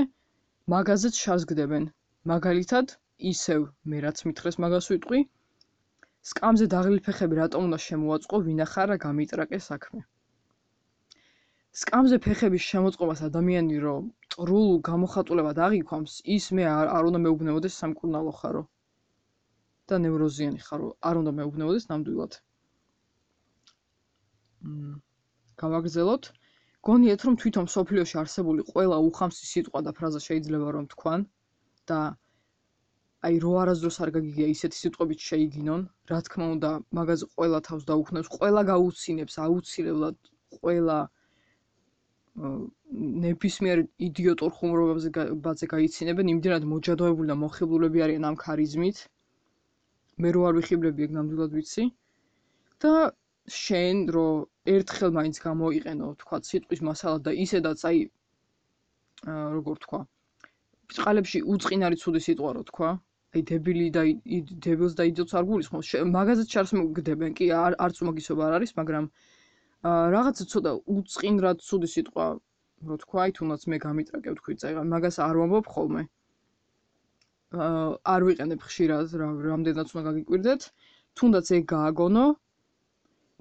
მაგაზეც შაზგდებენ. მაგალითად ისევ მე რაც მითხრეს მაგას ვიტყვი. სკამზე დაღლილი ფეხები რატომ უნდა შემოაწყო ვინახარ რა გამიტრაკე საქმე. სკამზე ფეხების შემოწყობას ადამიანი რომ ტრულ გამოხატულებად აღიქვამს ის მე არ უნდა მეუბნებოდეს სამკურნალო ხარო. და ნევროზიანი ხარო არ უნდა მეუბნებოდეს ნამდვილად. მ გავაგზელოთ გონიათ რომ თვითონ სოფლიოში არსებული ყველა უხამსი სიტყვა და ფრაზა შეიძლება რომ თქვან და აი რო არასდროს არ გაგიგია ისეთი სიტყვებით შეიგინონ, რა თქმა უნდა, მაგაზე ყველა თავს დაუხნევს, ყველა გაუცინებს აუცილებლად ყველა ნებისმიერ იდიოტურ ხუმრობებზე ბაძე გაიცინებენ, იმდენად მოჯადოებული და მოხიბლულები არიან ამ ქარიზმით. მე რო არ ვიხიბლები ეგ ნამდვილად ვიცი. და შენ რო ერთხელ მაინც გამოიყენო, თქვა, სიტყვის მასალა და ისედაც აი როგორ თქვა, წყალებში უצინარი ცუდი სიტყვა რო თქვა, აი დებილი და დებილს და იდიოტს არ გულისხმობს. მაგაზეც ჩარს მოგდებენ, კი არ არც მაგისობა არ არის, მაგრამ რაღაცა ცოტა უצინრად ცუდი სიტყვა, რო თქვა, აი თუნდაც მე გამიტრაკებ თქვი, წაიღა, მაგას არ ვამბობ ხოლმე. არ ვიყენებ ხშირად, რა რამდენად უნდა გაგიკვირდეთ. თუნდაც ეგ გააგონო.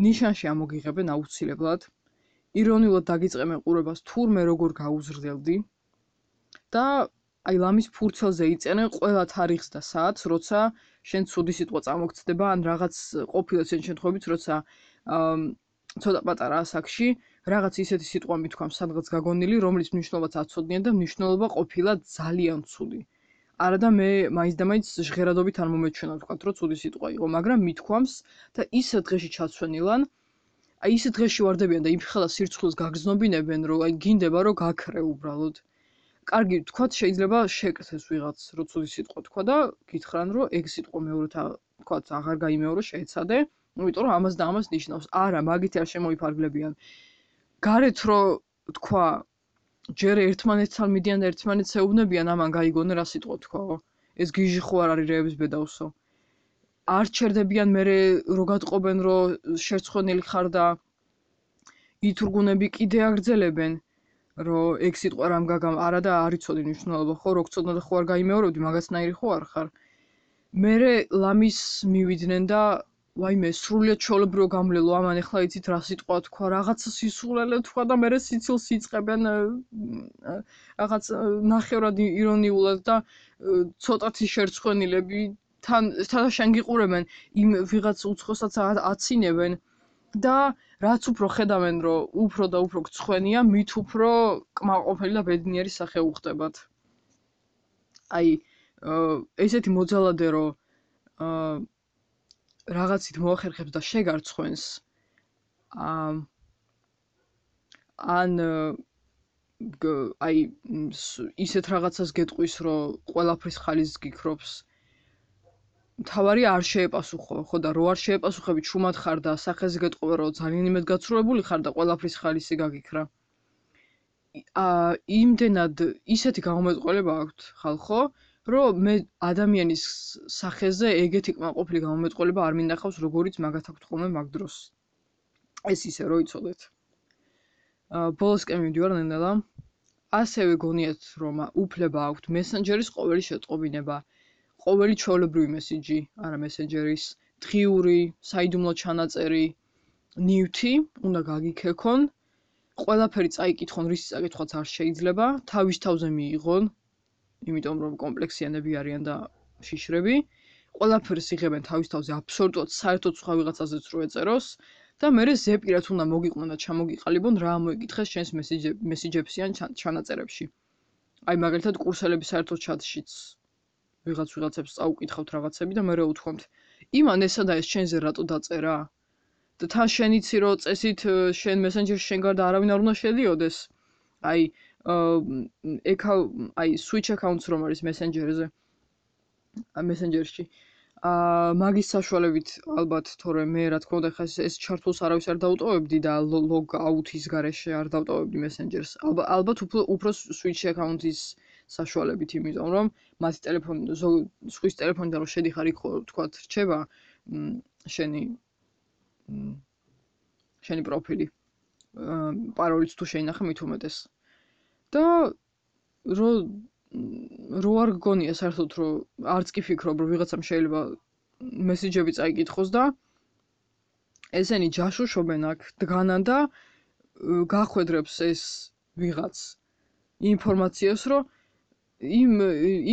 ნიშანში ამოგიღებენ აუცილებლად. ირონიულად დაგიწყემენ ყურებას თურმე როგორ გაუზრდელდი. და აი ლამის ფურცელზე იწერენ ყველა თარიღს და საათს, როცა შენ ცუდი სიტყვა წამოგწდება, ან რაღაც ყოფილა შენ შემთხვევით, როცა ცოტა პატარა ასაკში რაღაც ისეთი სიტყვა მithქვამ სადღაც გაგონილი, რომლის მნიშვნელობაც აცოდნიან და მნიშვნელობა ყოფილა ძალიან ცუდი. არა და მე მაინც და მაინც ჟღერადობით არ მომეჩვენა თქვა, რომ ცუდი სიტყვა იყო, მაგრამ მithქვამს და ისე დღეში ჩაცვენილან აი ისე დღეში ვარდებიან და იმ ხელა სირცხვილს გაგზნობინებენ, რომ აი გინდება რომ გაქრე უბრალოდ. კარგი, თქვათ შეიძლება შეკრეს ვიღაც როცუდი სიტყვა თქვა და გითხრან რომ ეგ სიტყვა მეორეთა თქვათ აღარ გაიმეორო შეეცადე, იმიტომ რომ ამას და ამას ნიშნავს. არა, მაგით არ შემოიფარგლებიან. გარეთ რომ თქვა ჯერ ერთმანეთთან მიდიან და ერთმანეთს ეუბნებიან, ამან გაიგონე რა სიტყვა თქვაო. ეს გიჟი ხო არ არის რეების ბედაოსო. არ ჩერდებიან მე რო გატყობენ რომ შერცხონილი ხარ და ითურგუნები კიდე აგრძელებენ. რომ ეგ სიტყვა რამ გაგამ არა და არ იცოდი მნიშვნელობა ხო რო გწოდნა და ხო არ გაიმეორებდი მაგაცნაირი ხო არ ხარ მე ლამის მივიდნენ და ვაიმე სრულიად ჩოლებრო გამლელო ამან ახლა იცით რა სიტყვა თქვა რაღაცა სისულელე თქვა და მე სიცილს იწებენ რაღაც ნახევრად ირონიულად და ცოტათი შერცხვენილები თან თან შენ გიყურებენ იმ ვიღაც უცხოსაც აცინებენ და რაც უფრო ხედავენ რომ უფრო და უფრო გწხვენია მით უფრო კმაყოფილი და ბედნიერი სახე უხდებათ. აი ესეთი მოძალადე რომ აა რაღაცით მოახერხებს და შეგარცხვენს აა ან აი ისეთ რაღაცას გეტყვის, რომ ყველაფრის ხალის გიქრობს. თავარი არ შეეპასუხო, ხო და რო არ შეეპასუხები, ჩუმად ხარ და სახეზე გეტყვა, რომ ძალიან იმედ გაცრუებული ხარ და ყველაფრის ხალისი გაგიქრა. აა იმდენად ისეთი გამომეტყველება აქვს ხალხო, რომ მე ადამიანის სახეზე ეგეთი კმაყოფილი გამომეტყველება არ მინახავს, როგორიც მაგათ აქვს ხოლმე მაგ დროს. ეს ისე რო იცოდეთ. ბოლოსკენ მივდივარ ნენელა. ასევე გონიათ, რომ უფლება აქვთ მესენჯერის ყოველი შეტყობინება, ყოველი ჩვეულებრივი მესიჯი, არა მესენჯერის, დღიური, საიდუმლო ჩანაწერი, ნივთი უნდა გაგიქექონ. ყველაფერი წაიკითხონ, რის წაკითხვაც არ შეიძლება, თავის თავზე მიიღონ, იმიტომ რომ კომპლექსიანები არიან და შიშრები. ყველაფერს იღებენ თავის თავზე აბსოლუტურად საერთოდ სხვა ვიღაცაზეც რო ეწეროს. და მე ზეპირად უნდა მოგიყვნენ და ჩამოგიყალიბონ რა მოიკითხეს შენს მესიჯებში ან ჩანაწერებში. აი მაგალითად კურსელების საერთო ჩატშიც ვიღაც ვიღაცებს წაუკითხავთ რაღაცები და მე უთქვამთ იმან ესა და ეს შენზე რატო დაწერა? და თან შენ იცი რომ წესით შენ მესენჯერში შენ გარდა არავინ არ უნდა შედიოდეს. აი ეკა აი switch accounts რომ არის მესენჯერზე. მესენჯერში. აა მაგის საშუალებით ალბათ თორემ მე რა თქმა უნდა ხა ეს ჩართულს არავის არ დაუტოვებდი და ლოგ აუთის გარეშე არ დავტოვებდი მესენჯერს ალბათ უფრო უფრო switch account-ის საშუალებით იმიტომ რომ მათი ტელეფონი სხვის ტელეფონიდან რომ შედიხარ იქ თქვა რჩება შენი შენი პროფილი პაროლიც თუ შეინახე მით უმეტეს და რო რო არ გგონია საერთოდ რომ არც კი ფიქრობ რომ ვიღაცამ შეიძლება მესიჯები წაიკითხოს და ესენი ჯაშუშობენ აქ დგანან და გახვედრებს ეს ვიღაც. ინფორმაციას რომ იმ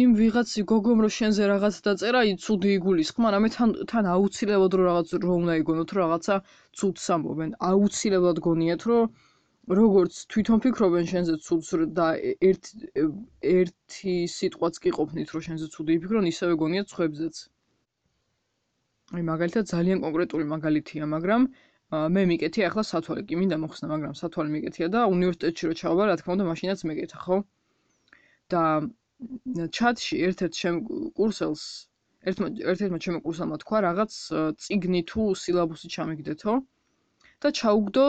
იმ ვიღაც გოგომ რო შენზე რაღაც დაწერა ი ცუდი იგულისხმა რამე თან თან აუცილებლად რო რაღაც რო უნდა იგონოთ რომ რაღაცა ცუდს ამბობენ. აუცილებლად გონიათ რომ როგორც თვითონ ფიქრობენ შენზე ცუდს და ერთ ერთი სიტყვაც კი ყოფნით რომ შენზე ცუდი იფიქრონ ისევე გონიათ ხვებზეც აი მაგალითად ძალიან კონკრეტული მაგალითია მაგრამ მე მიკეთია ახლა სათვალე კი მინდა მოხსნა მაგრამ სათვალე მიკეთია და უნივერსიტეტში რო ჩავარ რა თქმა უნდა მაშინაც მეკეთა ხო? და ჩატში ერთ-ერთ ჩემ კურსელს ერთმა ერთ-ერთმა ჩემო კურსელმა თქვა რაღაც ციგნი თუ სილაბუსი ჩამიგდეთო და ჩაუგდო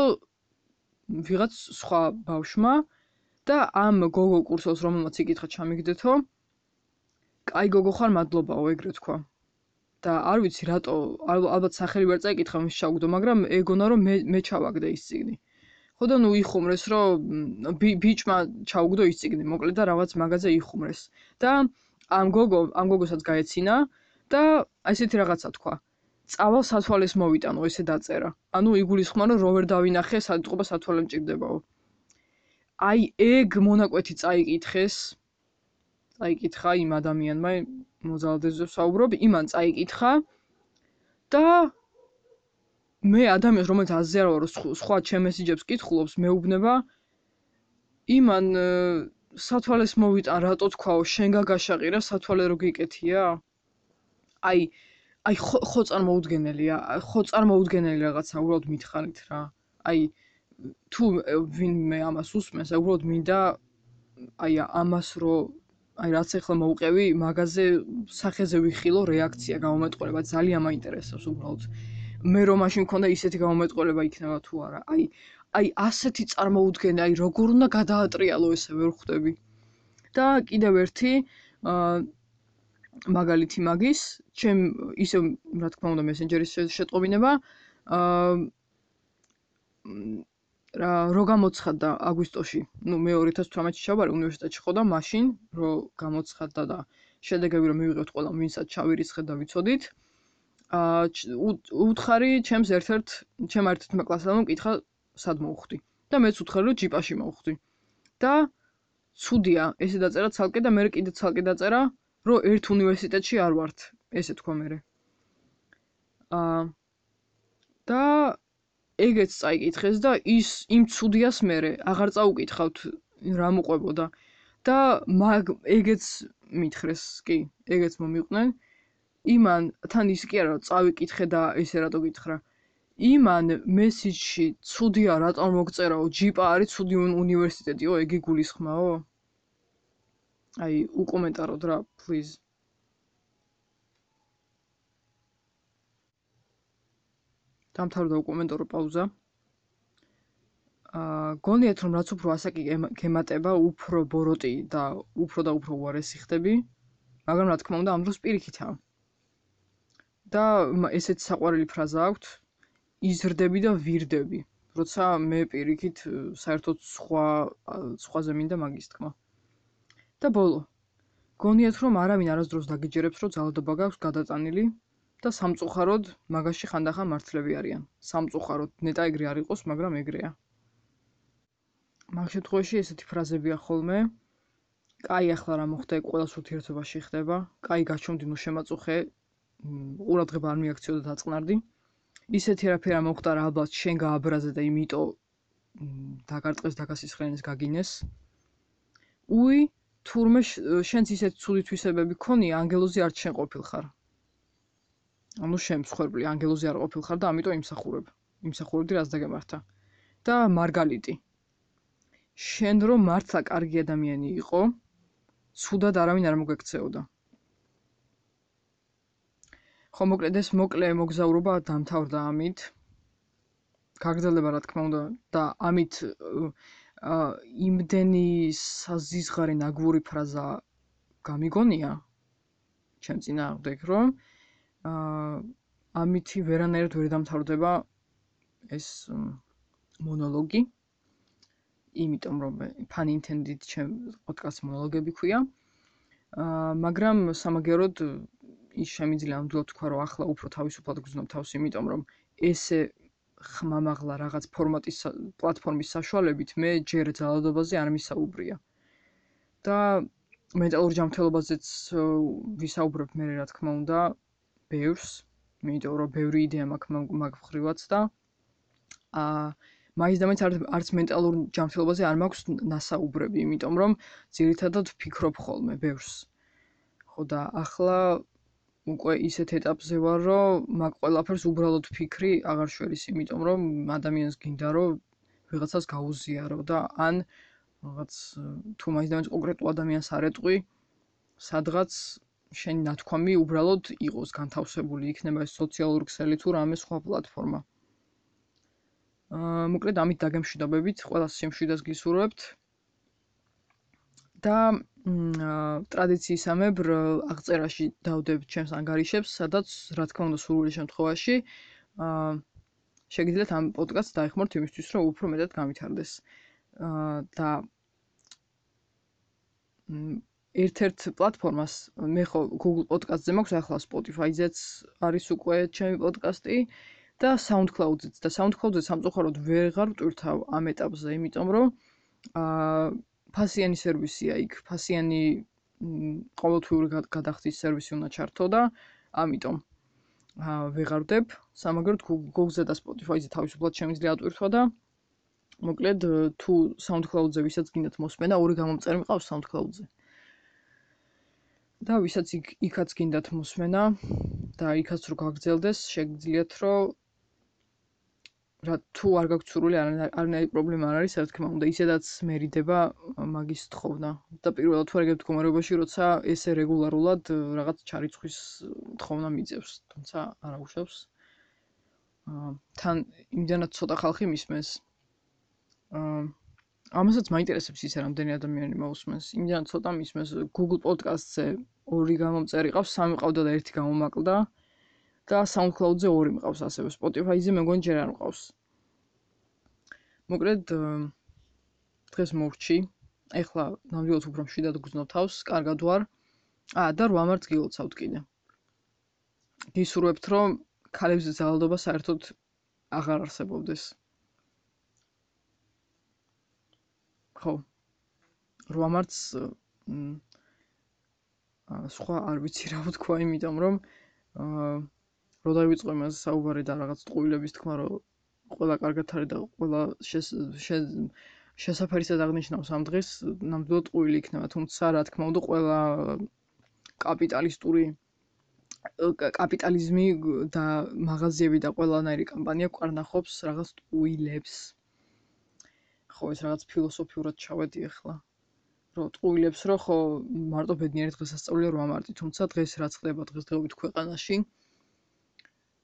ვიღაც სხვა ბავშმა და ამ გოგო კურსელს რომელმაც იკითხა ჩამიგდეთო კაი გოგო ხარ მადლობაო ეგრე თქვა. და არ ვიცი რატო ალბათ სახელი ვერ წაიკითხა მის ჩაუგდო მაგრამ ეგონა რომ მე მე ჩავაგდე ის ციგნი ხო და ნუ იხუმრეს რომ ბიჭმა ჩაუგდო ის ციგნი მოკლედ და რაღაც მაგაზე იხუმრეს. და ამ გოგო ამ გოგოსაც გაეცინა და ესეთი რაღაცა თქვა წავალ სათვალეს მოვიტანო ესე დაწერა. ანუ იგულისხმება რომ როვერ დავინახე სადწყობა სათვალე მჭirdებაო. აი ეგ მონაკვეთი წაიკითხეს. წაიკითხა იმ ადამიანმა მოძალადეზე საუბრობ, იმან წაიკითხა და მე ადამიანს რომელიც აზია რომ სხვა ჩემ მესიჯებს კითხულობს, მეუბნება იმან სათვალეს მოვიტან, რატო თქვაო, შენ გაგაშაყირა სათვალე რო გიკეთია? აი აი ხო ხო წარმოუდგენელია, ხო წარმოუდგენელი რაღაცა უბრალოდ მითხარით რა. აი თუ ვინმე ამას უსმენს, უბრალოდ მინდა აი ამას რო აი რაც ახლა მოუყევი, მაგაზე სახეზე ვიხილო რეაქცია, გამომეტყველება ძალიან მაინტერესებს უბრალოდ. მე რომ მაშინ მქონდა ისეთი გამომეტყველება იქნება თუ არა. აი აი ასეთი წარმოუდგენელი, აი როგორ უნდა გადაატრიალო ესე ვერ ხვდები. და კიდევ ერთი აა მაგალითი მაგის, ჩემ ისე რა თქმა უნდა მესენჯერის შეტყობინება აა რა რო გამოცხადდა აგვისტოში, ну მე 2018-ში ჩავარ უნივერსიტეტში ხო და მაშინ რო გამოცხადდა და შედეგები რომ მივიღებთ ყველა ვინსაც ჩავირიცხეთ და ვიცოდით აა უთხარი ჩემს ერთ-ერთ ჩემ ერთ-ერთმა კლასელმა მკითხა სად მოვხვდი და მეც უთხარი რომ ჯიპაში მოვხვდი და ცუდია ესე დაწერა ცალკე და მე კიდე ცალკე დაწერა რომ ერთ უნივერსიტეტში არ ვართ. ესე თქვა მე. აა და ეგეც წაიკითხეს და ის იმ ცუდიას მე აღარ წაუკითხავთ რა მოყვებოდა და მაგ ეგეც მითხრეს კი ეგეც მომიყვნენ იმან თან ის კი არა წავიკითხე და ესე რატო გითხრა იმან მესიჯში ცუდია რატომ მოგწერაო ჯიპა არის ცუდი უნივერსიტეტიო ეგი გულისხმაო აი უკომენტაროთ რა პლიზ დამთავრდა უკომენტარო პაუზა. აა გონიათ რომ რაც უფრო ასაკი გემატება, უფრო ბოროტი და უფრო და უფრო უარესი ხდები. მაგრამ რა თქმა უნდა, ამ დროს პირიქითაა. და ესეც საყვარელი ფრაზა აქვს: იზრდები და ვირდები. როცა მე პირიქით საერთოდ სხვა სხვაზე მინდა მაგის თქმა. და ბოლო. გონიათ რომ არავინ არასდროს დაგიჯერებს, რომ ძალადობა გაქვს გადატანილი და სამწუხაროდ მაგაში ხანდახან მართლები არიან. სამწუხაროდ ნეტა ეგრე არ იყოს, მაგრამ ეგრეა. მაგ შემთხვევაში ესეთი ფრაზებია ხოლმე. კაი, ახლა რა მოხდა, ყველას ურთიერთობაში ხდება. კაი, გაჩვენდი ნუ შემაწუხე. ყურადღება არ მიაქციო და დაწყნარდი. ისეთი რაფერა მოხდა რა ალბათ შენ გააბრაზე და იმიტომ დაგარტყეს დაგასისხლენეს გაგინეს. უი, თურმე შენც ისეთ ცუდი თვისებები ქონია, ანგელოზი არ შენ ყოფილხარ. ანუ შემსხვერპლი ანგელოზი არ ყოფილხარ და ამიტომ იმსახურებ. იმსახურებდი რაც დაგემართა. და მარგალიტი. შენ რომ მართლა კარგი ადამიანი იყო, ცუდად არავინ არ მოგექცეოდა. ხო მოკლედ ეს მოკლე მოგზაურობა დამთავრდა ამით. გაგრძელდება რა თქმა უნდა და ამით იმდენი საზიზღარი ნაგური ფრაზა გამიგონია. ჩემ წინააღმდეგ რომ აა ამითი ვერანაირად ვერ დამთავრდება ეს მონოლოგი. იმიტომ რომ fan intended ჩემ პოდკასტ მონოლოგები ქვია. აა მაგრამ სამაგეროდ ის შემიძლია ნამდვილად თქვა რომ ახლა უფრო თავისუფლად გძნობ თავს იმიტომ რომ ესე ხმამაღლა რაღაც ფორმატის პლატფორმის საშუალებით მე ჯერ ძალადობაზე არ მისაუბრია და მენტალურ ჯანმრთელობაზეც ვისაუბრებ მე რა თქმა უნდა ბევრს იმიტომ რომ ბევრი იდეა მაქვს მაგ ხრივაც და აა მაინც და მაინც არც მენტალურ ჯანმრთელობაზე არ მაქვს ნასაუბრები, იმიტომ რომ ძირითადად ვფიქრობ ხოლმე ბევრს. ხო და ახლა უკვე ისეთ ეტაპზე ვარ, რომ მაგ ყველაფერს უბრალოდ ფიქრი აღარ შველის, იმიტომ რომ ადამიანს გინდა რომ ვიღაცას გაუზიარო და ან რაღაც თუ მაინც კონკრეტულ ადამიანს არ ეტყვი, სადღაც შენი ნათქვამი უბრალოდ იყოს განთავსებული, იქნება ეს სოციალური ქსელი თუ რამე სხვა პლატფორმა. აა მოკლედ ამით დაგემშვიდობებით, ყველა სიმშვიდეს გისურვებთ. და ტრადიციისამებრ აღწერაში დავდებ ჩემს ანგარიშებს, სადაც რა თქმა უნდა სრული შემთხვევაში აა შეგიძლიათ ამ პოდკასტს დაეხმაროთ იმისთვის, რომ უფრო მეტად გავითარდეს. აა და ერთ-ერთ პლატფორმას მე ხო Google Podcast-ზე მაქვს ახლა Spotify-ზეც არის უკვე ჩემი პოდკასტი და SoundCloud-ზეც და SoundCloud-ზე სამწუხაროდ ვეღარ ვტვირთავ ამ ეტაპზე, იმიტომ რომ აა ფასიანი სერვისია იქ, ფასიანი ყოველთვიური გადახდის სერვისი უნდა ჩართო და ამიტომ აა ვეღარ ვდებ. სამაგეროდ Google-ზე და Spotify-ზე თავისუფლად შემიძლია ატვირთვა და მოკლედ თუ SoundCloud-ზე ვისაც გინდათ მოსმენა, ორი გამომწერი მიყავს SoundCloud-ზე. და ვისაც იქ იქაც გინდათ მოსმენა და იქაც რო გაგძელდეს, შეგძლიათ რომ რა თუ არ გაქვთ სურვილი არანაირი პრობლემა არ არის, რა თქმა უნდა, ისედაც მერიდება მაგის თხოვნა. და პირველად თუ რეგებ მდგომარეობაში, როცა ესე რეგულარულად რაღაც ჩარიცხვის თხოვნა მიძევს, თუმცა არ აუშავს. აა თან იმდანაც ცოტა ხალხი მისმენს. აა ამასაც მაინტერესებს ისე რამდენი ადამიანი მოусმენს. იმდან ცოტა მისმენს Google Podcast-ზე ორი გამომწერი ყავს, სამი ყავდა და ერთი გამომაკლდა. და SoundCloud-ზე ორი მყავს ასევე, Spotify-ზე მეგონი ჯერ არ მყავს. მოკლედ დღეს მოვჭი. ეხლა ნამდვილად უფრო მშვიდად გგზნობ თავს, კარგად ვარ. აა და 8 მარტს გილოცავთ კიდე. გისურვებთ რომ ქალებზე ძალადობა საერთოდ აღარ არსებობდეს. ხო. 8 მარტს სხვა არ ვიცი რა ვთქვა, იმიტომ რომ აა რო დაივიწყო იმაზე საუბარი და რაღაც ტყუილების თქმა რომ ყველა კარგად არის და ყველა შესაძფერისად აღნიშნავს ამ დღეს ნამდვილად ტყუილი იქნება თუმცა რა თქმა უნდა ყველა კაპიტალისტური კაპიტალიზმი და მაღაზიები და ყველანაირი კამპანია ყარნახობს რაღაც ტყუილებს. ხო ეს რაღაც ფილოსოფიურად ჩავედი ახლა. რომ ტყუილებს რო ხო მარტო ბედნიერი დღესასწაულია 8 მარტი თუმცა დღეს რაც ხდება დღესდღეობით ქვეყანაში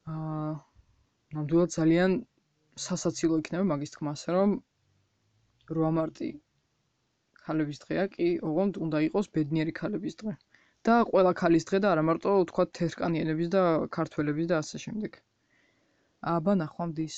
აა ნამდვილად ძალიან სასაცილო იქნება მაგის თქმა ასე რომ 8 მარტი ქალების დღეა კი ოღონდ უნდა იყოს ბედნიერი ქალების დღე. და ყველა ქალის დღე და არა მარტო თქვა თეთრკანიანების და ქართველების და ასე შემდეგ. აბა ნახვამდის